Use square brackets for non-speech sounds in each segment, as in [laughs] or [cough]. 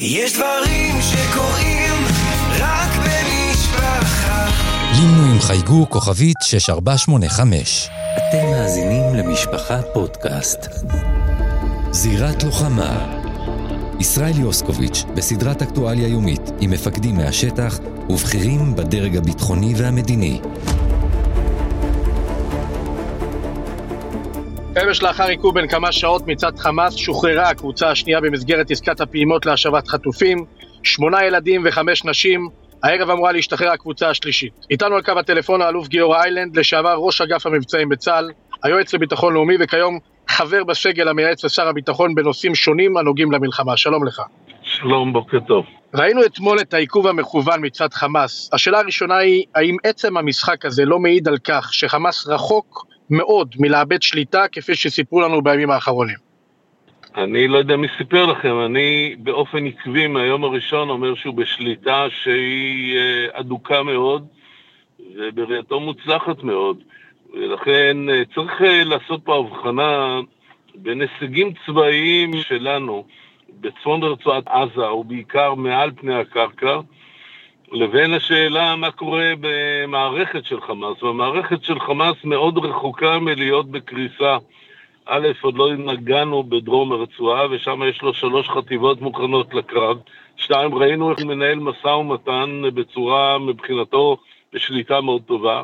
יש דברים שקורים רק במשפחה. לינו עם חייגו כוכבית 6485. אתם מאזינים למשפחה פודקאסט. זירת לוחמה. ישראל יוסקוביץ' בסדרת אקטואליה יומית עם מפקדים מהשטח ובכירים בדרג הביטחוני והמדיני. אמש לאחר עיכוב בין כמה שעות מצד חמאס שוחררה הקבוצה השנייה במסגרת עסקת הפעימות להשבת חטופים, שמונה ילדים וחמש נשים, הערב אמורה להשתחרר הקבוצה השלישית. איתנו על קו הטלפון האלוף גיורא איילנד, לשעבר ראש אגף המבצעים בצה"ל, היועץ לביטחון לאומי וכיום חבר בסגל המייעץ לשר הביטחון בנושאים שונים הנוגעים למלחמה. שלום לך. שלום, בוקר טוב. ראינו אתמול את העיכוב המכוון מצד חמאס. השאלה הראשונה היא, האם עצם המשחק הזה לא מעיד על כך שחמאס רחוק מאוד מלאבד שליטה כפי שסיפרו לנו בימים האחרונים? אני לא יודע מי סיפר לכם, אני באופן עקבי מהיום הראשון אומר שהוא בשליטה שהיא אה, אדוקה מאוד ובראייתו מוצלחת מאוד. ולכן אה, צריך אה, לעשות פה הבחנה בין הישגים צבאיים שלנו בצפון רצועת עזה, ובעיקר מעל פני הקרקע, לבין השאלה מה קורה במערכת של חמאס. והמערכת של חמאס מאוד רחוקה מלהיות בקריסה. א', עוד לא נגענו בדרום הרצועה, ושם יש לו שלוש חטיבות מוכנות לקרב. שתיים, ראינו איך הוא מנהל משא ומתן בצורה, מבחינתו, בשליטה מאוד טובה.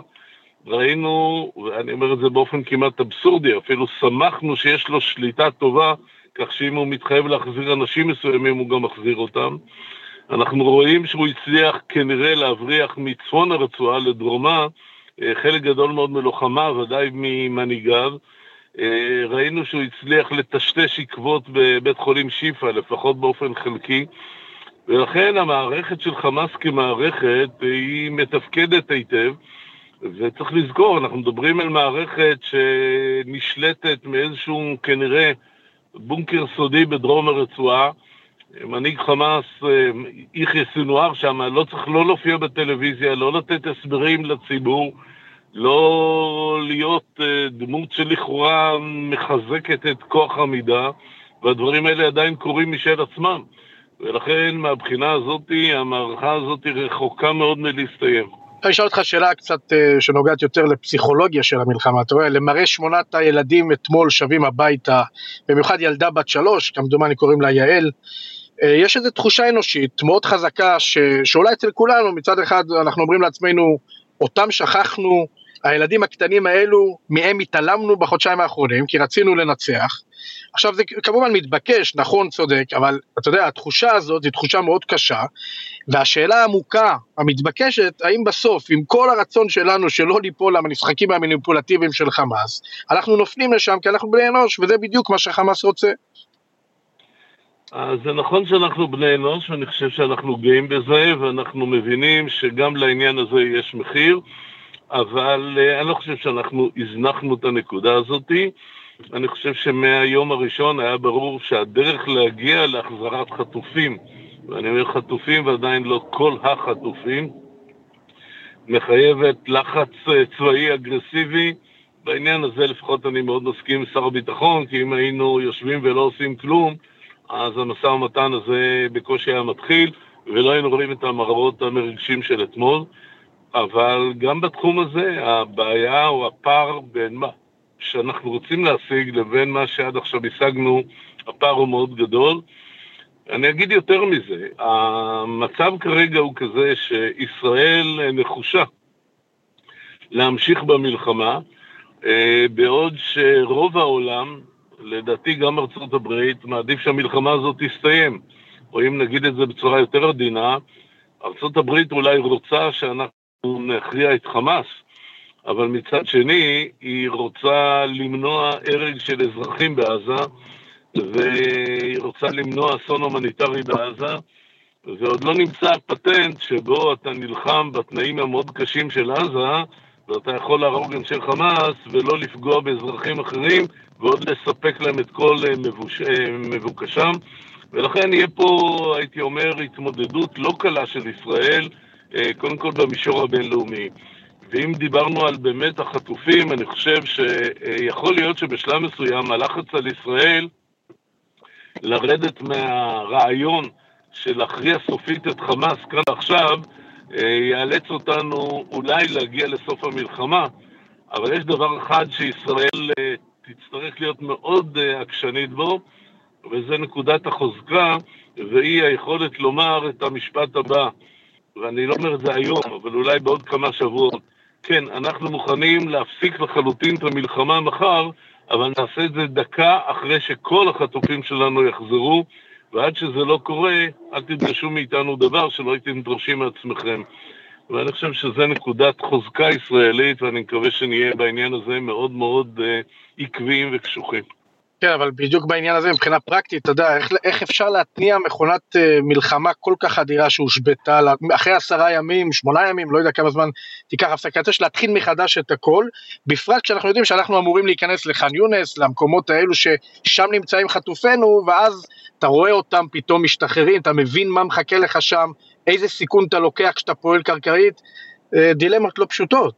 ראינו, ואני אומר את זה באופן כמעט אבסורדי, אפילו שמחנו שיש לו שליטה טובה, כך שאם הוא מתחייב להחזיר אנשים מסוימים, הוא גם מחזיר אותם. אנחנו רואים שהוא הצליח כנראה להבריח מצפון הרצועה לדרומה אה, חלק גדול מאוד מלוחמה, ודאי ממנהיגיו. אה, ראינו שהוא הצליח לטשטש עקבות בבית חולים שיפא, לפחות באופן חלקי, ולכן המערכת של חמאס כמערכת היא מתפקדת היטב, וצריך לזכור, אנחנו מדברים על מערכת שנשלטת מאיזשהו כנראה בונקר סודי בדרום הרצועה, מנהיג חמאס, אה, יחיא סינואר שם, לא צריך לא להופיע בטלוויזיה, לא לתת הסברים לציבור, לא להיות אה, דמות שלכאורה מחזקת את כוח המידה, והדברים האלה עדיין קורים משל עצמם. ולכן מהבחינה הזאת, המערכה הזאת רחוקה מאוד מלהסתיים. אני אשאל אותך שאלה קצת אה, שנוגעת יותר לפסיכולוגיה של המלחמה. אתה רואה, למראה שמונת הילדים אתמול שבים הביתה, במיוחד ילדה בת שלוש, כמדומני קוראים לה יעל, יש איזו תחושה אנושית מאוד חזקה ש... שאולי אצל כולנו מצד אחד אנחנו אומרים לעצמנו אותם שכחנו, הילדים הקטנים האלו מהם התעלמנו בחודשיים האחרונים כי רצינו לנצח. עכשיו זה כמובן מתבקש, נכון, צודק, אבל אתה יודע, התחושה הזאת היא תחושה מאוד קשה, והשאלה העמוקה, המתבקשת, האם בסוף, עם כל הרצון שלנו שלא ליפול למשחקים המניפולטיביים של חמאס, אנחנו נופלים לשם כי אנחנו בני אנוש, וזה בדיוק מה שחמאס רוצה. אז זה נכון שאנחנו בני אנוש, ואני חושב שאנחנו גאים בזה, ואנחנו מבינים שגם לעניין הזה יש מחיר, אבל uh, אני לא חושב שאנחנו הזנחנו את הנקודה הזאת. אני חושב שמהיום הראשון היה ברור שהדרך להגיע להחזרת חטופים, ואני אומר חטופים ועדיין לא כל החטופים, מחייבת לחץ אה, צבאי אגרסיבי. בעניין הזה לפחות אני מאוד מסכים עם שר הביטחון, כי אם היינו יושבים ולא עושים כלום, אז המשא ומתן הזה בקושי היה מתחיל, ולא היינו רואים את המראות המרגשים של אתמול. אבל גם בתחום הזה הבעיה או הפער בין מה שאנחנו רוצים להשיג לבין מה שעד עכשיו השגנו, הפער הוא מאוד גדול. אני אגיד יותר מזה, המצב כרגע הוא כזה שישראל נחושה להמשיך במלחמה, אה, בעוד שרוב העולם לדעתי גם ארצות הברית, מעדיף שהמלחמה הזאת תסתיים. או אם נגיד את זה בצורה יותר עדינה, ארצות הברית אולי רוצה שאנחנו נכריע את חמאס, אבל מצד שני, היא רוצה למנוע הרג של אזרחים בעזה, והיא רוצה למנוע אסון הומניטרי בעזה, ועוד לא נמצא פטנט שבו אתה נלחם בתנאים המאוד קשים של עזה, ואתה יכול להרוג אנשי חמאס ולא לפגוע באזרחים אחרים ועוד לספק להם את כל אה, מבוש... אה, מבוקשם. ולכן יהיה פה, הייתי אומר, התמודדות לא קלה של ישראל, אה, קודם כל במישור הבינלאומי. ואם דיברנו על באמת החטופים, אני חושב שיכול להיות שבשלב מסוים הלחץ על ישראל לרדת מהרעיון שלהכריע סופית את חמאס כאן עכשיו, יאלץ אותנו אולי להגיע לסוף המלחמה, אבל יש דבר אחד שישראל תצטרך להיות מאוד אה, עקשנית בו, וזה נקודת החוזקה, והיא היכולת לומר את המשפט הבא, ואני לא אומר את זה היום, אבל אולי בעוד כמה שבועות. כן, אנחנו מוכנים להפסיק לחלוטין את המלחמה מחר, אבל נעשה את זה דקה אחרי שכל החטופים שלנו יחזרו, ועד שזה לא קורה, אל תדרשו מאיתנו דבר שלא הייתם דורשים מעצמכם. ואני חושב שזו נקודת חוזקה ישראלית, ואני מקווה שנהיה בעניין הזה מאוד מאוד uh, עקביים וקשוחים. כן, אבל בדיוק בעניין הזה מבחינה פרקטית, אתה יודע, איך, איך אפשר להתניע מכונת uh, מלחמה כל כך אדירה שהושבתה, אחרי עשרה ימים, שמונה ימים, לא יודע כמה זמן תיקח הפסקה, צריך להתחיל מחדש את הכל, בפרט כשאנחנו יודעים שאנחנו אמורים להיכנס לח'אן יונס, למקומות האלו ששם נמצאים חטופינו, ואז אתה רואה אותם פתאום משתחררים, אתה מבין מה מחכה לך שם, איזה סיכון אתה לוקח כשאתה פועל קרקעית, uh, דילמות לא פשוטות.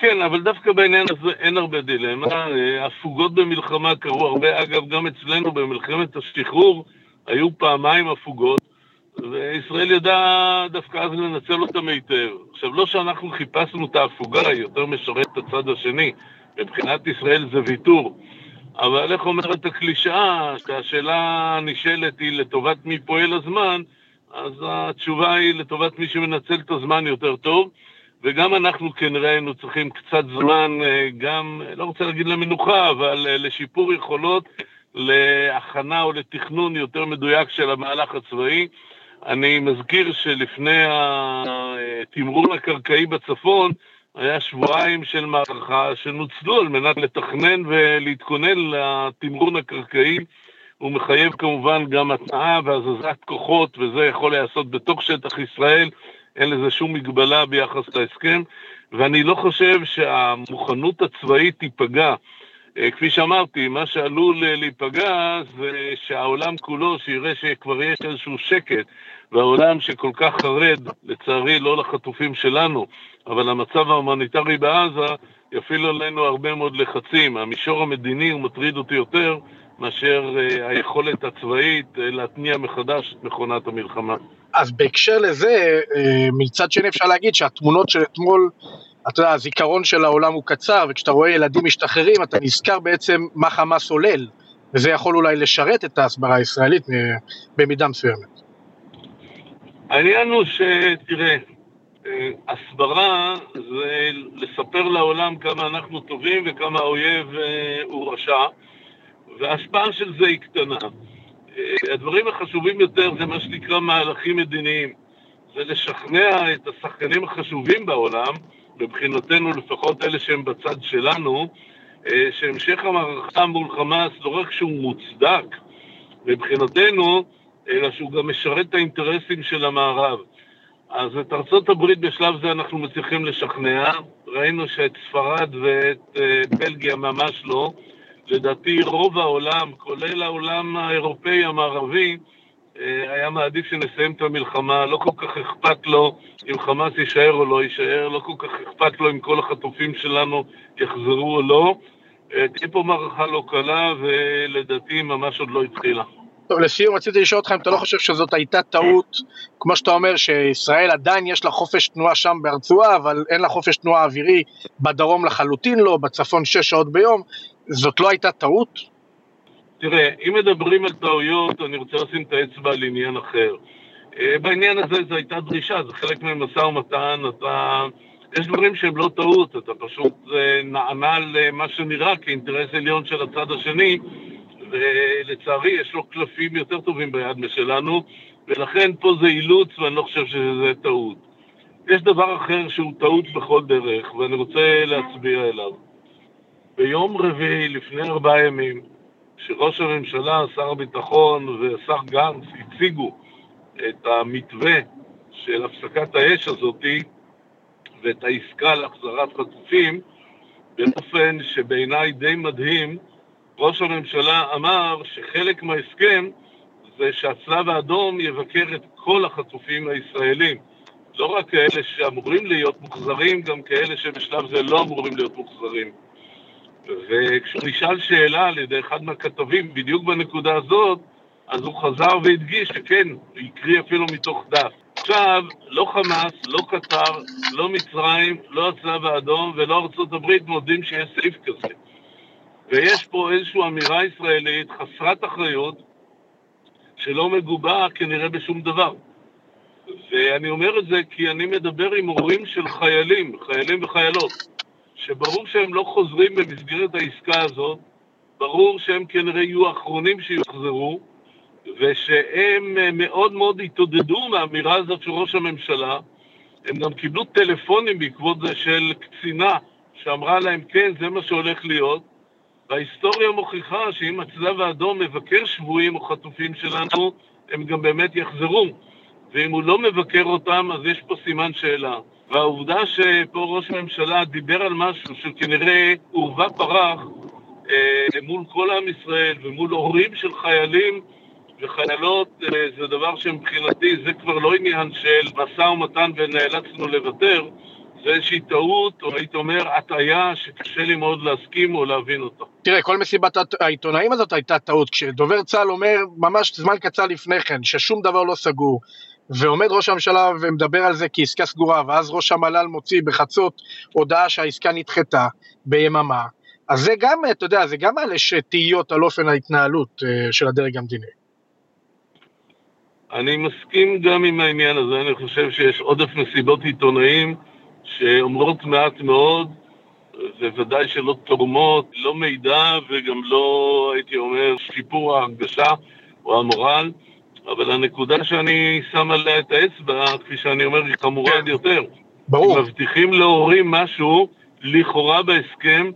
כן, אבל דווקא בעניין הזה אין הרבה דילמה. אה, הפוגות במלחמה קרו הרבה. אגב, גם אצלנו במלחמת השחרור היו פעמיים הפוגות, וישראל ידעה דווקא אז לנצל אותם היטב. עכשיו, לא שאנחנו חיפשנו את ההפוגה, היא יותר משרת את הצד השני. מבחינת ישראל זה ויתור. אבל איך אומרת הקלישאה, שהשאלה הנשאלת היא לטובת מי פועל הזמן, אז התשובה היא לטובת מי שמנצל את הזמן יותר טוב. וגם אנחנו כנראה היינו צריכים קצת זמן, אה, גם, לא רוצה להגיד למנוחה, אבל אה, לשיפור יכולות, להכנה או לתכנון יותר מדויק של המהלך הצבאי. אני מזכיר שלפני התמרון הקרקעי בצפון, היה שבועיים של מערכה שנוצלו על מנת לתכנן ולהתכונן לתמרון הקרקעי. הוא מחייב כמובן גם התנעה והזזת כוחות, וזה יכול להיעשות בתוך שטח ישראל. אין לזה שום מגבלה ביחס להסכם, ואני לא חושב שהמוכנות הצבאית תיפגע. אה, כפי שאמרתי, מה שעלול אה, להיפגע זה שהעולם כולו, שיראה שכבר יש איזשהו שקט, והעולם שכל כך חרד, לצערי לא לחטופים שלנו, אבל המצב ההומניטרי בעזה יפעיל עלינו הרבה מאוד לחצים. המישור המדיני הוא מטריד אותי יותר מאשר אה, היכולת הצבאית להתניע מחדש את מכונת המלחמה. אז בהקשר לזה, אה, מצד שני אפשר להגיד שהתמונות של אתמול, אתה יודע, הזיכרון של העולם הוא קצר, וכשאתה רואה ילדים משתחררים, אתה נזכר בעצם מה חמאס עולל, וזה יכול אולי לשרת את ההסברה הישראלית במידה מסוימת. העניין הוא שתראה, אה, הסברה זה לספר לעולם כמה אנחנו טובים וכמה האויב אה, הוא רשע, וההשפעה של זה היא קטנה. הדברים החשובים יותר זה מה שנקרא מהלכים מדיניים. זה לשכנע את השחקנים החשובים בעולם, מבחינתנו לפחות אלה שהם בצד שלנו, אה, שהמשך המערכה מול חמאס לא רק שהוא מוצדק מבחינתנו, אלא שהוא גם משרת את האינטרסים של המערב. אז את ארצות הברית בשלב זה אנחנו מצליחים לשכנע, ראינו שאת ספרד ואת אה, בלגיה ממש לא, לדעתי רוב העולם, כולל העולם האירופאי המערבי, אה, היה מעדיף שנסיים את המלחמה, לא כל כך אכפת לו אם חמאס יישאר או לא יישאר, לא כל כך אכפת לו אם כל החטופים שלנו יחזרו או לא. אה, תהיה פה מערכה לא קלה, ולדעתי ממש עוד לא התחילה. טוב, לסיום רציתי לשאול אותך אם אתה לא חושב שזאת הייתה טעות, כמו שאתה אומר שישראל עדיין יש לה חופש תנועה שם ברצועה, אבל אין לה חופש תנועה אווירי בדרום לחלוטין לא, בצפון שש שעות ביום, זאת לא הייתה טעות? תראה, אם מדברים על טעויות, אני רוצה לשים את האצבע על עניין אחר. אה, בעניין הזה זו הייתה דרישה, זה חלק ממשא ומתן, אתה... יש דברים שהם לא טעות, אתה פשוט אה, נענה למה שנראה כאינטרס עליון של הצד השני, ולצערי יש לו קלפים יותר טובים ביד משלנו, ולכן פה זה אילוץ ואני לא חושב שזה טעות. יש דבר אחר שהוא טעות בכל דרך, ואני רוצה להצביע אליו. ביום רביעי, לפני ארבעה ימים, שראש הממשלה, שר הביטחון ושר גנץ הציגו את המתווה של הפסקת האש הזאתי ואת העסקה להחזרת חטופים, באופן שבעיניי די מדהים, ראש הממשלה אמר שחלק מההסכם זה שהצלב האדום יבקר את כל החטופים הישראלים. לא רק כאלה שאמורים להיות מוחזרים, גם כאלה שבשלב זה לא אמורים להיות מוחזרים. וכשהוא נשאל שאלה על ידי אחד מהכתבים בדיוק בנקודה הזאת, אז הוא חזר והדגיש שכן, הוא הקריא אפילו מתוך דף. עכשיו, לא חמאס, לא קטר, לא מצרים, לא הצלב האדום ולא ארצות הברית מודים שיש סעיף כזה. ויש פה איזושהי אמירה ישראלית חסרת אחריות, שלא מגובה כנראה בשום דבר. ואני אומר את זה כי אני מדבר עם הורים של חיילים, חיילים וחיילות, שברור שהם לא חוזרים במסגרת העסקה הזאת, ברור שהם כנראה יהיו האחרונים שיוחזרו, ושהם מאוד מאוד התעודדו מהאמירה הזאת של ראש הממשלה. הם גם קיבלו טלפונים בעקבות זה של קצינה שאמרה להם, כן, זה מה שהולך להיות, וההיסטוריה מוכיחה שאם הצלב האדום מבקר שבויים או חטופים שלנו, הם גם באמת יחזרו. ואם הוא לא מבקר אותם, אז יש פה סימן שאלה. והעובדה שפה ראש הממשלה דיבר על משהו שכנראה עורבא פרח אה, מול כל עם ישראל ומול הורים של חיילים וחיילות, אה, זה דבר שמבחינתי זה כבר לא עניין של משא ומתן ונאלצנו לוותר, זה איזושהי טעות, או הייתי אומר הטעיה שקשה לי מאוד להסכים או להבין אותה. תראה, כל מסיבת העיתונאים הזאת הייתה טעות, כשדובר צה"ל אומר ממש זמן קצר לפני כן ששום דבר לא סגור, ועומד ראש הממשלה ומדבר על זה כעסקה סגורה, ואז ראש המל"ל מוציא בחצות הודעה שהעסקה נדחתה ביממה, אז זה גם, אתה יודע, זה גם מעלה תהיות על אופן ההתנהלות אה, של הדרג המדיני. אני מסכים גם עם העניין הזה, אני חושב שיש עודף מסיבות עיתונאים שאומרות מעט מאוד, וודאי שלא תורמות, לא מידע וגם לא, הייתי אומר, שיפור ההרגשה או המורל, אבל הנקודה שאני שם עליה את האצבע, כפי שאני אומר, היא חמורה עוד יותר. ברור. מבטיחים להורים משהו לכאורה בהסכם,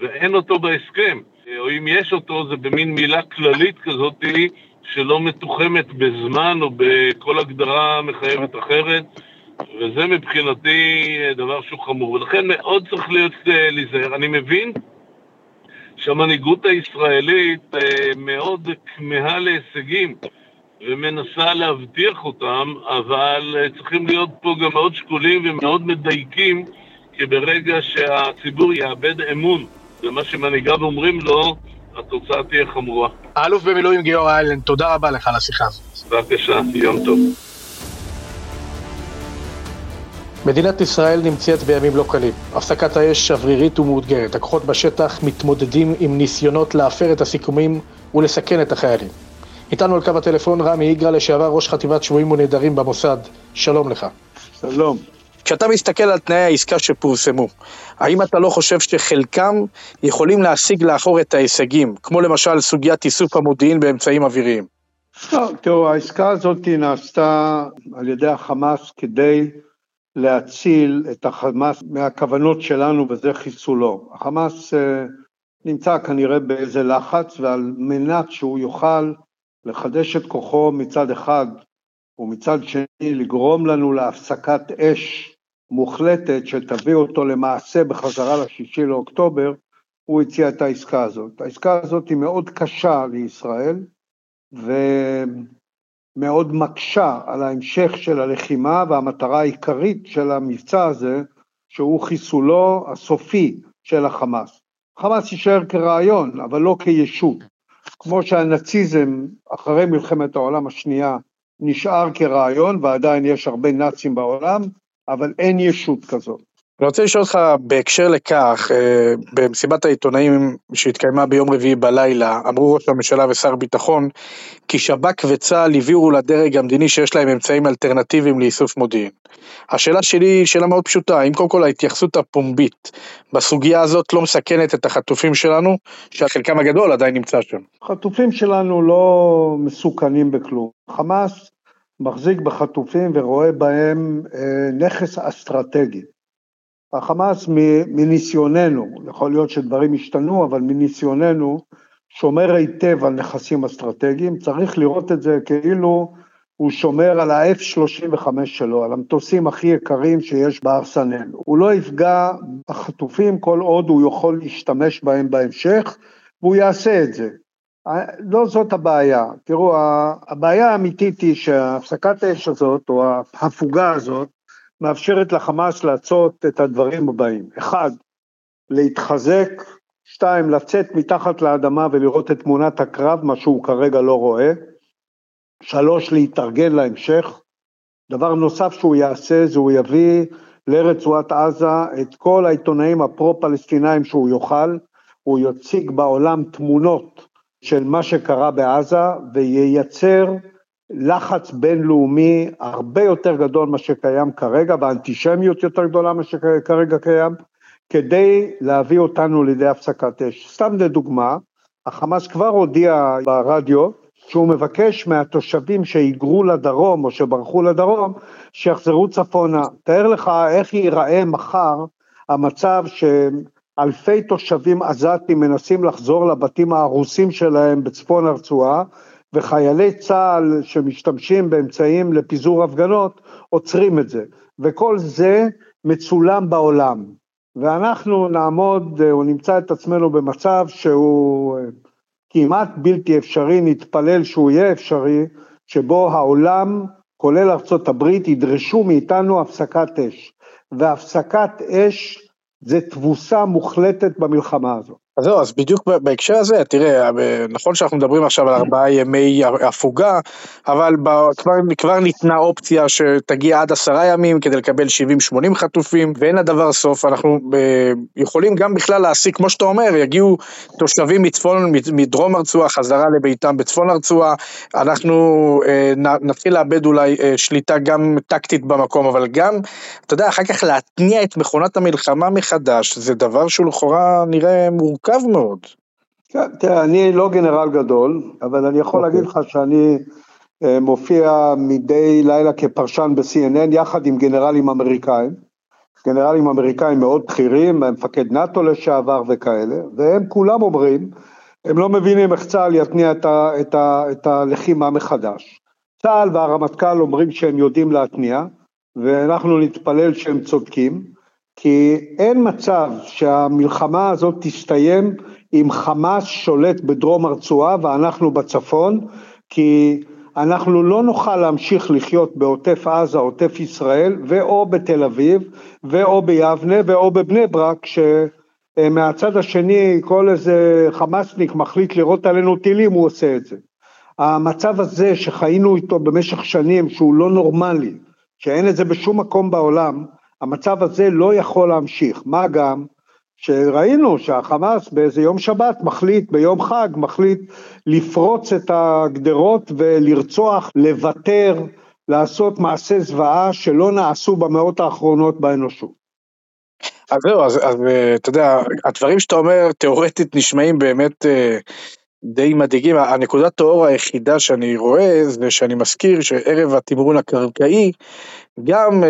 ואין אותו בהסכם. או אם יש אותו, זה במין מילה כללית כזאת שלא מתוחמת בזמן או בכל הגדרה מחייבת אחרת, וזה מבחינתי דבר שהוא חמור. ולכן מאוד צריך להיות אה, להיזהר. אני מבין שהמנהיגות הישראלית אה, מאוד כמהה להישגים ומנסה להבטיח אותם, אבל אה, צריכים להיות פה גם מאוד שקולים ומאוד מדייקים, כי ברגע שהציבור יאבד אמון במה שמנהיגיו אומרים לו, התוצאה תהיה חמורה. האלוף במילואים גיאור איילנד, תודה רבה לך על השיחה הזאת. בבקשה, יום טוב. מדינת ישראל נמצאת בימים לא קלים. הפסקת האש שברירית ומאותגרת. הכוחות בשטח מתמודדים עם ניסיונות להפר את הסיכומים ולסכן את החיילים. איתנו על קו הטלפון רמי איגרא, לשעבר ראש חטיבת שבויים ונעדרים במוסד. שלום לך. שלום. כשאתה מסתכל על תנאי העסקה שפורסמו, האם אתה לא חושב שחלקם יכולים להשיג לאחור את ההישגים, כמו למשל סוגיית איסוף המודיעין באמצעים אוויריים? לא, תראו, העסקה הזאת נעשתה על ידי החמאס כדי להציל את החמאס מהכוונות שלנו וזה חיסולו. החמאס אה, נמצא כנראה באיזה לחץ ועל מנת שהוא יוכל לחדש את כוחו מצד אחד ומצד שני לגרום לנו להפסקת אש מוחלטת שתביא אותו למעשה בחזרה לשישי לאוקטובר, הוא הציע את העסקה הזאת. העסקה הזאת היא מאוד קשה לישראל ומאוד מקשה על ההמשך של הלחימה והמטרה העיקרית של המבצע הזה, שהוא חיסולו הסופי של החמאס. חמאס יישאר כרעיון, אבל לא כישות. כמו שהנאציזם אחרי מלחמת העולם השנייה נשאר כרעיון ועדיין יש הרבה נאצים בעולם, אבל אין ישות כזאת. אני רוצה לשאול אותך בהקשר לכך, אה, במסיבת העיתונאים שהתקיימה ביום רביעי בלילה, אמרו ראש הממשלה ושר ביטחון כי שב"כ וצה"ל הבהירו לדרג המדיני שיש להם אמצעים אלטרנטיביים לאיסוף מודיעין. השאלה שלי היא שאלה מאוד פשוטה, האם קודם כל ההתייחסות הפומבית בסוגיה הזאת לא מסכנת את החטופים שלנו, שחלקם הגדול עדיין נמצא שם? החטופים שלנו לא מסוכנים בכלום. חמאס מחזיק בחטופים ורואה בהם אה, נכס אסטרטגי. החמאס מניסיוננו, יכול להיות שדברים השתנו, אבל מניסיוננו, שומר היטב על נכסים אסטרטגיים, צריך לראות את זה כאילו הוא שומר על ה-F-35 שלו, על המטוסים הכי יקרים שיש בארסנל. הוא לא יפגע בחטופים כל עוד הוא יכול להשתמש בהם בהמשך, והוא יעשה את זה. לא זאת הבעיה. תראו, הבעיה האמיתית היא שהפסקת האש הזאת, או ההפוגה הזאת, מאפשרת לחמאס לעשות את הדברים הבאים. אחד, להתחזק, שתיים, לצאת מתחת לאדמה ולראות את תמונת הקרב, מה שהוא כרגע לא רואה, שלוש, להתארגן להמשך. דבר נוסף שהוא יעשה זה הוא יביא לרצועת עזה את כל העיתונאים הפרו-פלסטינאים שהוא יוכל, הוא יציג בעולם תמונות של מה שקרה בעזה וייצר לחץ בינלאומי הרבה יותר גדול ממה שקיים כרגע, ואנטישמיות יותר גדולה ממה שכרגע קיים, כדי להביא אותנו לידי הפסקת אש. סתם לדוגמה, החמאס כבר הודיע ברדיו שהוא מבקש מהתושבים שהיגרו לדרום או שברחו לדרום, שיחזרו צפונה. תאר לך איך ייראה מחר המצב שאלפי תושבים עזתים מנסים לחזור לבתים ההרוסים שלהם בצפון הרצועה, וחיילי צה"ל שמשתמשים באמצעים לפיזור הפגנות עוצרים את זה, וכל זה מצולם בעולם, ואנחנו נעמוד או נמצא את עצמנו במצב שהוא כמעט בלתי אפשרי, נתפלל שהוא יהיה אפשרי, שבו העולם, כולל ארצות הברית, ידרשו מאיתנו הפסקת אש, והפסקת אש זה תבוסה מוחלטת במלחמה הזאת. אז זהו, אז בדיוק בהקשר הזה, תראה, נכון שאנחנו מדברים עכשיו על ארבעה ימי הפוגה, אבל כבר, כבר ניתנה אופציה שתגיע עד עשרה ימים כדי לקבל 70-80 חטופים, ואין לדבר סוף, אנחנו אה, יכולים גם בכלל להסיק, כמו שאתה אומר, יגיעו תושבים מצפון, מדרום הרצועה, חזרה לביתם בצפון הרצועה, אנחנו אה, נתחיל לאבד אולי אה, שליטה גם טקטית במקום, אבל גם, אתה יודע, אחר כך להתניע את מכונת המלחמה מחדש, זה דבר שהוא לכאורה נראה מורכב. מורכב מאוד. כן, תראה, אני לא גנרל גדול, אבל אני יכול okay. אוקיי. להגיד לך שאני אה, מופיע מדי לילה כפרשן ב-CNN יחד עם גנרלים אמריקאים, גנרלים אמריקאים מאוד בכירים, מפקד נאט"ו לשעבר וכאלה, והם כולם אומרים, הם לא מבינים איך צה"ל יתניע את, ה, את, ה, את הלחימה מחדש. צה"ל והרמטכ"ל אומרים שהם יודעים להתניע, ואנחנו נתפלל שהם צודקים, כי אין מצב שהמלחמה הזאת תסתיים אם חמאס שולט בדרום הרצועה ואנחנו בצפון, כי אנחנו לא נוכל להמשיך לחיות בעוטף עזה, עוטף ישראל, ואו בתל אביב, ואו ביבנה, ואו בבני ברק, שמהצד השני כל איזה חמאסניק מחליט לירות עלינו טילים, הוא עושה את זה. המצב הזה שחיינו איתו במשך שנים, שהוא לא נורמלי, שאין את זה בשום מקום בעולם, המצב הזה לא יכול להמשיך, מה גם שראינו שהחמאס באיזה יום שבת מחליט, ביום חג, מחליט לפרוץ את הגדרות ולרצוח, לוותר, לעשות מעשי זוועה שלא נעשו במאות האחרונות באנושות. אז זהו, אז, אז אתה יודע, הדברים שאתה אומר תיאורטית נשמעים באמת אה, די מדאיגים, הנקודת האור היחידה שאני רואה זה שאני מזכיר שערב התמרון הקרקעי גם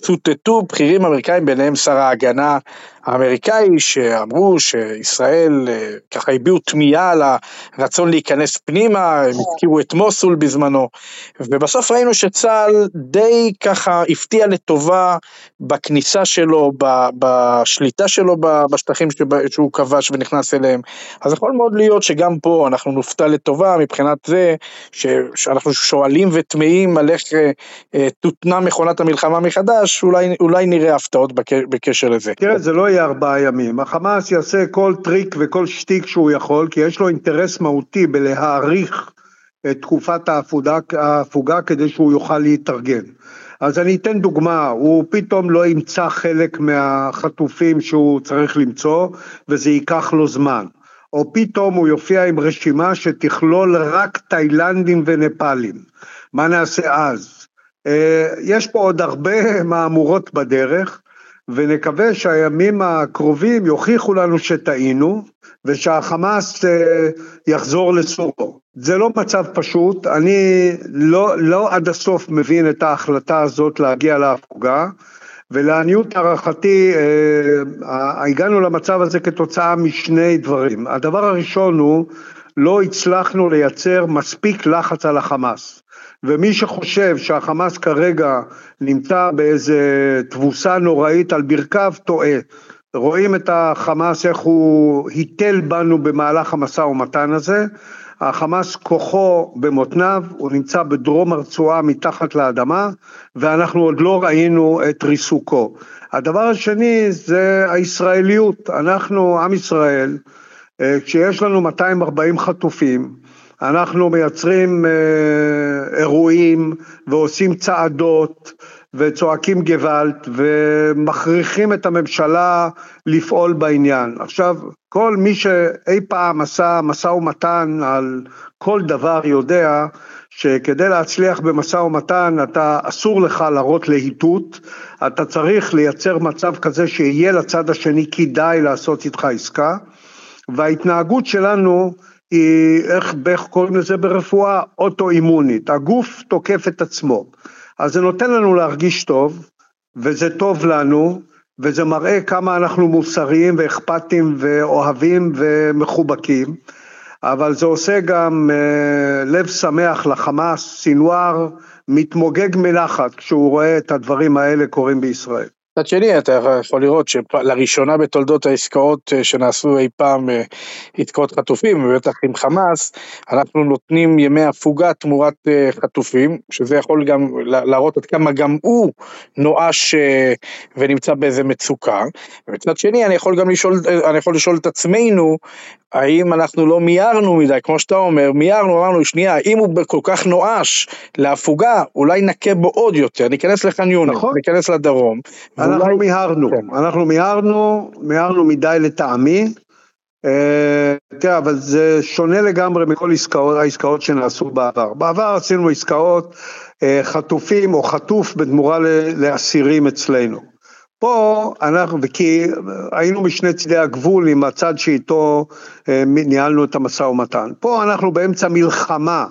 צוטטו בכירים אמריקאים ביניהם שר ההגנה האמריקאי שאמרו שישראל אה, ככה הביעו תמיהה על הרצון להיכנס פנימה, הם הזכירו את מוסול בזמנו ובסוף ראינו שצה"ל די ככה הפתיע לטובה בכניסה שלו, בשליטה שלו בשטחים שהוא כבש ונכנס אליהם. אז יכול מאוד להיות שגם פה אנחנו נופתע לטובה מבחינת זה שאנחנו שואלים ותמהים על איך אה, אה, תותנע מכונת המלחמה מחדש, אולי, אולי נראה הפתעות בקשר לזה. תראה, זה לא יהיה ארבעה ימים. החמאס יעשה כל טריק וכל שטיק שהוא יכול, כי יש לו אינטרס מהותי בלהאריך את תקופת ההפוגה, ההפוגה כדי שהוא יוכל להתארגן. אז אני אתן דוגמה, הוא פתאום לא ימצא חלק מהחטופים שהוא צריך למצוא, וזה ייקח לו זמן. או פתאום הוא יופיע עם רשימה שתכלול רק תאילנדים ונפאלים. מה נעשה אז? אה, יש פה עוד הרבה [laughs] מהמורות בדרך, ונקווה שהימים הקרובים יוכיחו לנו שטעינו, ושהחמאס אה, יחזור לסורו. זה לא מצב פשוט, אני לא, לא עד הסוף מבין את ההחלטה הזאת להגיע להפוגה, ולעניות הערכתי אה, הגענו למצב הזה כתוצאה משני דברים. הדבר הראשון הוא, לא הצלחנו לייצר מספיק לחץ על החמאס. ומי שחושב שהחמאס כרגע נמצא באיזה תבוסה נוראית על ברכיו, טועה. רואים את החמאס איך הוא היטל בנו במהלך המשא ומתן הזה. החמאס כוחו במותניו, הוא נמצא בדרום הרצועה מתחת לאדמה, ואנחנו עוד לא ראינו את ריסוקו. הדבר השני זה הישראליות, אנחנו עם ישראל, אה, כשיש לנו 240 חטופים, אנחנו מייצרים אה, אירועים ועושים צעדות וצועקים גוואלד ומכריחים את הממשלה לפעול בעניין. עכשיו, כל מי שאי פעם עשה משא ומתן על כל דבר יודע שכדי להצליח במשא ומתן אתה אסור לך להראות להיטות, אתה צריך לייצר מצב כזה שיהיה לצד השני כדאי לעשות איתך עסקה, וההתנהגות שלנו היא, איך, איך קוראים לזה ברפואה? אוטואימונית, הגוף תוקף את עצמו. אז זה נותן לנו להרגיש טוב, וזה טוב לנו, וזה מראה כמה אנחנו מוסריים ואכפתיים ואוהבים ומחובקים, אבל זה עושה גם אה, לב שמח לחמאס, סינואר מתמוגג מנחת כשהוא רואה את הדברים האלה קורים בישראל. מצד שני אתה יכול לראות שלראשונה בתולדות העסקאות אה, שנעשו אי פעם אה, עסקאות חטופים ובטח עם חמאס אנחנו נותנים ימי הפוגה תמורת אה, חטופים שזה יכול גם להראות עד כמה גם הוא נואש ונמצא באיזה מצוקה. ומצד שני אני יכול גם לשאול אני יכול לשאול את עצמנו האם אנחנו לא מיהרנו מדי, כמו שאתה אומר, מיהרנו, אמרנו, שנייה, אם הוא כל כך נואש להפוגה, אולי נכה בו עוד יותר, ניכנס לח'אן יונס, נכון. ניכנס לדרום. אנחנו ואולי... מיהרנו, כן. אנחנו מיהרנו, מיהרנו מדי לטעמי, אה, תראה, אבל זה שונה לגמרי מכל עסקאות, העסקאות שנעשו בעבר. בעבר עשינו עסקאות אה, חטופים או חטוף בתמורה לאסירים אצלנו. פה אנחנו, וכי היינו משני צידי הגבול עם הצד שאיתו אה, ניהלנו את המשא ומתן. פה אנחנו באמצע מלחמה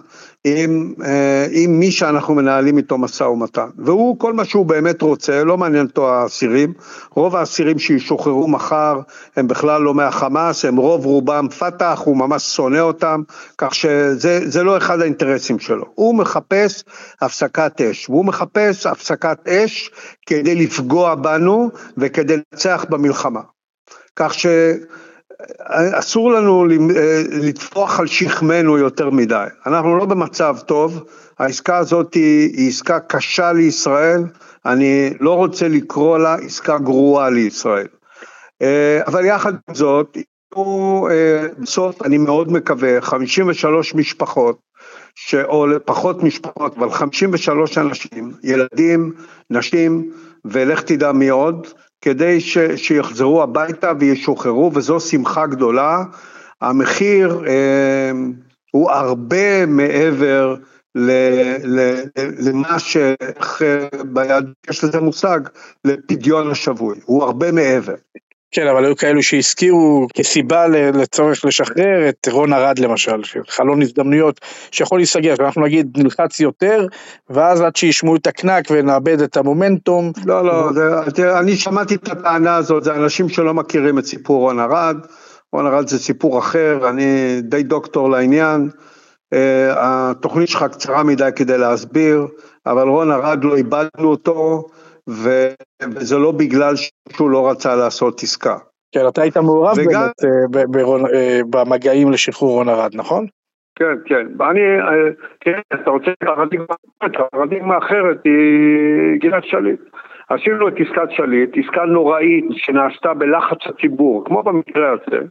עם, אה, עם מי שאנחנו מנהלים איתו משא ומתן. והוא, כל מה שהוא באמת רוצה, לא מעניין אותו האסירים. רוב האסירים שישוחררו מחר הם בכלל לא מהחמאס, הם רוב רובם פת"ח, הוא ממש שונא אותם, כך שזה לא אחד האינטרסים שלו. הוא מחפש הפסקת אש, והוא מחפש הפסקת אש כדי לפגוע בנו וכדי לנצח במלחמה. כך ש... אסור לנו לטפוח על שכמנו יותר מדי, אנחנו לא במצב טוב, העסקה הזאת היא עסקה קשה לישראל, אני לא רוצה לקרוא לה עסקה גרועה לישראל. אה, אבל יחד עם זאת, אה, בסוף אני מאוד מקווה, 53 משפחות, ש... או פחות משפחות, אבל 53 אנשים, ילדים, נשים, ולך תדע מי עוד, כדי ש, שיחזרו הביתה וישוחררו, וזו שמחה גדולה. המחיר אה, הוא הרבה מעבר ל, ל, למה ש... ביד יש לזה מושג, לפדיון השבוי, הוא הרבה מעבר. כן, אבל היו כאלו שהזכירו כסיבה לצורך לשחרר את רון ארד למשל, חלון הזדמנויות שיכול להיסגר, אנחנו נגיד נלחץ יותר, ואז עד שישמעו את הקנק ונאבד את המומנטום. לא, לא, זה, אני שמעתי את הטענה הזאת, זה אנשים שלא מכירים את סיפור רון ארד, רון ארד זה סיפור אחר, אני די דוקטור לעניין, uh, התוכנית שלך קצרה מדי כדי להסביר, אבל רון ארד לא איבדנו אותו, וזה לא בגלל שהוא לא רצה לעשות עסקה. כן, אתה היית מעורב וגם... באמת אה, אה, במגעים לשחרור רון ארד, נכון? כן, כן. אני, אה, כן, אתה רוצה פרדיגמה אחרת היא גלעד שליט. עשינו את עסקת שליט, עסקה נוראית שנעשתה בלחץ הציבור, כמו במקרה הזה,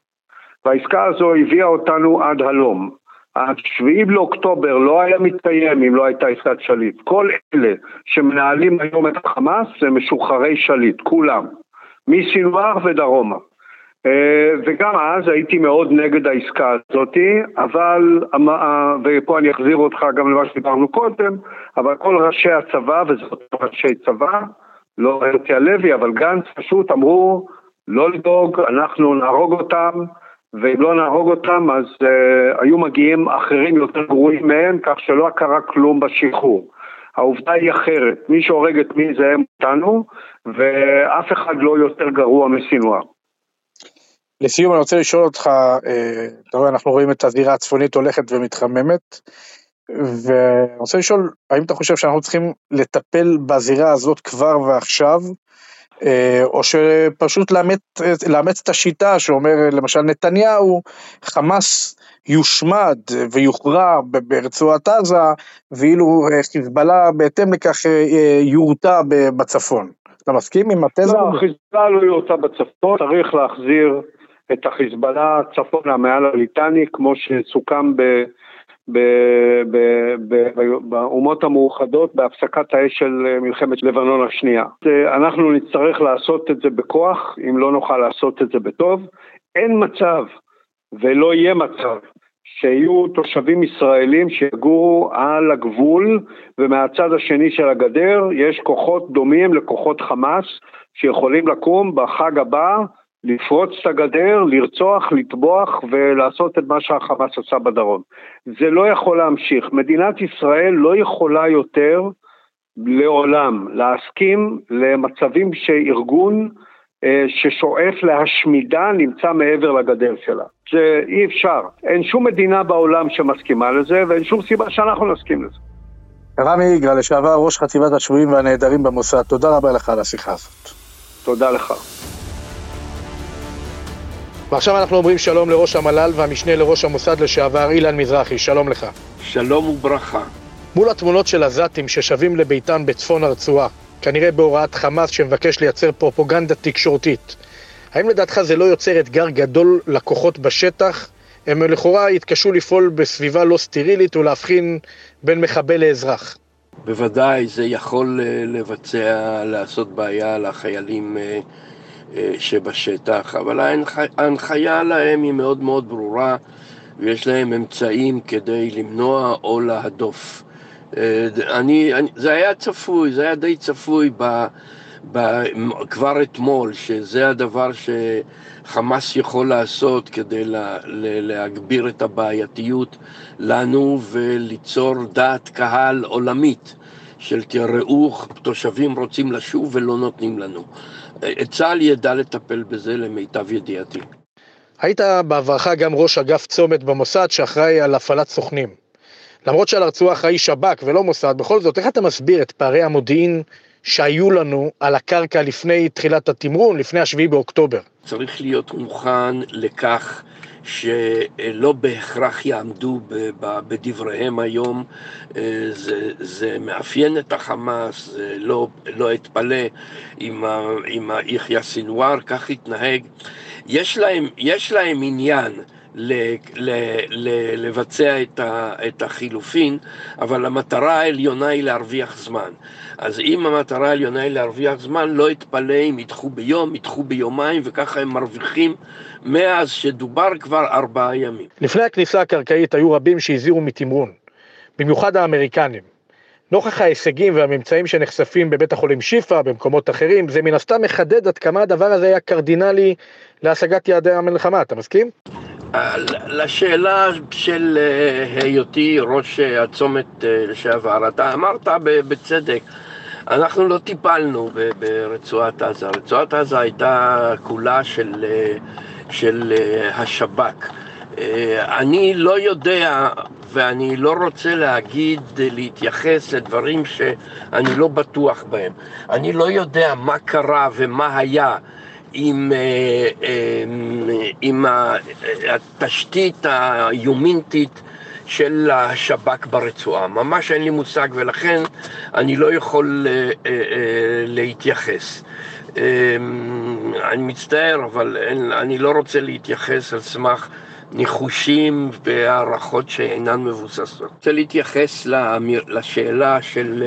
והעסקה הזו הביאה אותנו עד הלום. השביעי באוקטובר לא היה מתקיים אם לא הייתה עסקת שליט. כל אלה שמנהלים היום את החמאס זה משוחררי שליט, כולם, מסינואר ודרומה. אה, וגם אז הייתי מאוד נגד העסקה הזאתי, אבל, ופה אני אחזיר אותך גם למה שדיברנו קודם, אבל כל ראשי הצבא, וזאת ראשי צבא, לא הרצי הלוי, אבל גנץ פשוט אמרו לא לדאוג, אנחנו נהרוג אותם, ואם לא נהרוג אותם אז uh, היו מגיעים אחרים יותר גרועים מהם, כך שלא קרה כלום בשחרור. העובדה היא אחרת, מי שהורג את מי זה הם אותנו, ואף אחד לא יותר גרוע מסינואר. לסיום אני רוצה לשאול אותך, אה, אתה רואה אנחנו רואים את הזירה הצפונית הולכת ומתחממת, ואני רוצה לשאול, האם אתה חושב שאנחנו צריכים לטפל בזירה הזאת כבר ועכשיו, או שפשוט לאמץ, לאמץ את השיטה שאומר למשל נתניהו, חמאס יושמד ויוכרע ברצועת עזה, ואילו אה, חיזבאללה בהתאם לכך אה, יורתע בצפון. אתה מסכים עם התזה? לא, חיזבאללה לא יורתע בצפון, צריך להחזיר את החיזבאללה צפונה מעל הליטני, כמו שסוכם באומות המאוחדות בהפסקת האש של מלחמת לבנון השנייה. אנחנו נצטרך לעשות את זה בכוח, אם לא נוכל לעשות את זה בטוב. אין מצב ולא יהיה מצב שיהיו תושבים ישראלים שיגורו על הגבול ומהצד השני של הגדר יש כוחות דומים לכוחות חמאס שיכולים לקום בחג הבא, לפרוץ את הגדר, לרצוח, לטבוח ולעשות את מה שהחמאס עשה בדרום. זה לא יכול להמשיך. מדינת ישראל לא יכולה יותר לעולם להסכים למצבים שארגון אה, ששואף להשמידה נמצא מעבר לגדר שלה. זה אי אפשר. אין שום מדינה בעולם שמסכימה לזה ואין שום סיבה שאנחנו נסכים לזה. רמי יגאל, לשעבר ראש חטיבת השבויים והנעדרים במוסד, תודה רבה לך על השיחה הזאת. תודה לך. ועכשיו אנחנו אומרים שלום לראש המל"ל והמשנה לראש המוסד לשעבר אילן מזרחי, שלום לך. שלום וברכה. מול התמונות של עזתים ששבים לביתם בצפון הרצועה, כנראה בהוראת חמאס שמבקש לייצר פרופוגנדה תקשורתית, האם לדעתך זה לא יוצר אתגר גדול לכוחות בשטח? הם לכאורה יתקשו לפעול בסביבה לא סטרילית ולהבחין בין מחבל לאזרח. בוודאי זה יכול אה, לבצע, לעשות בעיה לחיילים אה, שבשטח, אבל ההנחיה להם היא מאוד מאוד ברורה ויש להם אמצעים כדי למנוע או להדוף. אני, אני, זה היה צפוי, זה היה די צפוי ב... כבר אתמול, שזה הדבר שחמאס יכול לעשות כדי לה, להגביר את הבעייתיות לנו וליצור דעת קהל עולמית של תראו, תושבים רוצים לשוב ולא נותנים לנו. צה"ל ידע לטפל בזה למיטב ידיעתי. היית בעברך גם ראש אגף צומת במוסד שאחראי על הפעלת סוכנים. למרות שעל הרצועה אחראי שב"כ ולא מוסד, בכל זאת, איך אתה מסביר את פערי המודיעין שהיו לנו על הקרקע לפני תחילת התמרון, לפני השביעי באוקטובר. צריך להיות מוכן לכך שלא בהכרח יעמדו בדבריהם היום, אה, זה, זה מאפיין את החמאס, זה לא, לא אתפלא אם יחיא סינואר כך יתנהג. יש להם, יש להם עניין לבצע את, החילופין, אבל המטרה העליונה היא להרוויח זמן. אז אם המטרה העליונה היא להרוויח זמן, לא אתפלא אם ידחו ביום, ידחו ביומיים, וככה הם מרוויחים מאז שדובר כבר ארבעה ימים. לפני הכניסה הקרקעית היו רבים שהזהירו מתמרון, במיוחד האמריקנים. נוכח ההישגים והממצאים שנחשפים בבית החולים שיפא, במקומות אחרים, זה מן הסתם מחדד עד כמה הדבר הזה היה קרדינלי להשגת יעדי המלחמה, אתה מסכים? לשאלה של אה, היותי ראש הצומת אה, לשעבר, אתה אמרת בצדק, אנחנו לא טיפלנו ברצועת עזה, רצועת עזה הייתה כולה של, אה, של השב"כ. אני לא יודע ואני לא רוצה להגיד, להתייחס לדברים שאני לא בטוח בהם. אני לא יודע מה קרה ומה היה עם, אה, אה, עם התשתית היומינטית של השב"כ ברצועה. ממש אין לי מושג ולכן אני לא יכול אה, להתייחס. אני מצטער, אבל אני לא רוצה להתייחס על סמך ניחושים והערכות שאינן מבוססות. אני רוצה להתייחס לשאלה של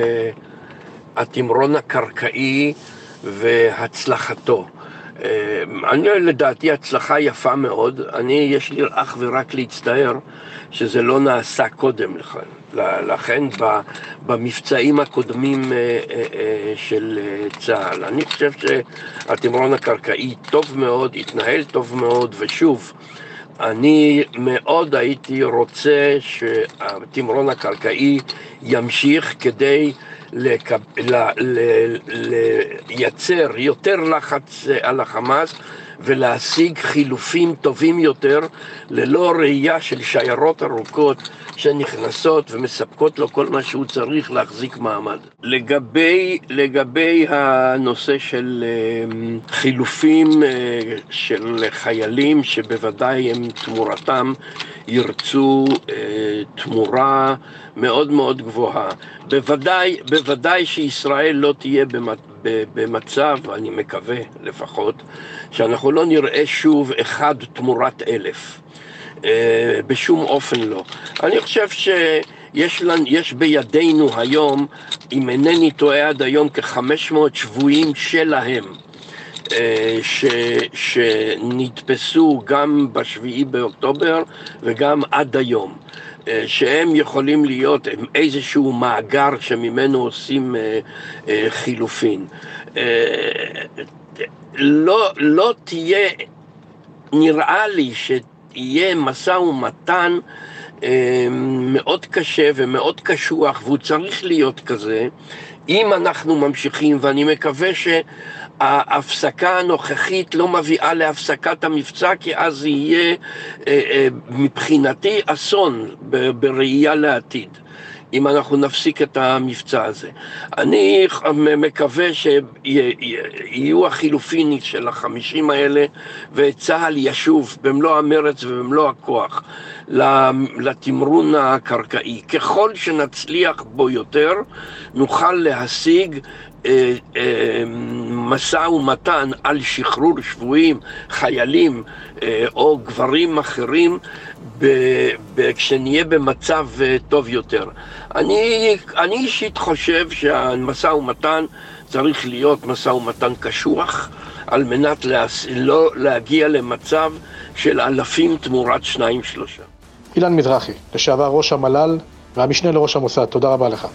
התמרון הקרקעי והצלחתו. אה, אני לדעתי הצלחה יפה מאוד, אני יש לי אך ורק להצטער שזה לא נעשה קודם לכן. לכן במבצעים הקודמים אה, אה, של צה"ל. אני חושב שהתמרון הקרקעי טוב מאוד, התנהל טוב מאוד, ושוב, אני מאוד הייתי רוצה שהתמרון הקרקעי ימשיך כדי לקב... ל... ל... לייצר יותר לחץ על החמאס ולהשיג חילופים טובים יותר ללא ראייה של שיירות ארוכות שנכנסות ומספקות לו כל מה שהוא צריך להחזיק מעמד. לגבי, לגבי הנושא של אמ, חילופים אה, של חיילים שבוודאי הם תמורתם ירצו אה, תמורה מאוד מאוד גבוהה. בוודאי, בוודאי שישראל לא תהיה במצב, אני מקווה לפחות, שאנחנו לא נראה שוב אחד תמורת אלף. אה, בשום אופן לא. אני חושב שיש לנו, יש בידינו היום, אם אינני טועה עד היום, כ-500 שבויים שלהם. אה, ש, שנתפסו גם בשביעי באוקטובר וגם עד היום. אה, שהם יכולים להיות איזשהו מאגר שממנו עושים אה, חילופין. לא, לא תהיה, נראה לי שיהיה משא ומתן מאוד קשה ומאוד קשוח, והוא צריך להיות כזה, אם אנחנו ממשיכים, ואני מקווה שההפסקה הנוכחית לא מביאה להפסקת המבצע, כי אז יהיה אה, אה, מבחינתי אסון בראייה לעתיד. אם אנחנו נפסיק את המבצע הזה. אני מקווה שיהיו החילופין של החמישים האלה וצה"ל ישוב במלוא המרץ ובמלוא הכוח לתמרון הקרקעי. ככל שנצליח בו יותר, נוכל להשיג משא ומתן על שחרור שבויים, חיילים אה, או גברים אחרים כשנהיה במצב טוב יותר. אני, אני אישית חושב שהמשא ומתן צריך להיות משא ומתן קשוח על מנת להס... לא להגיע למצב של אלפים תמורת שניים שלושה. אילן מזרחי, לשעבר ראש המל"ל והמשנה לראש המוסד, תודה רבה לך.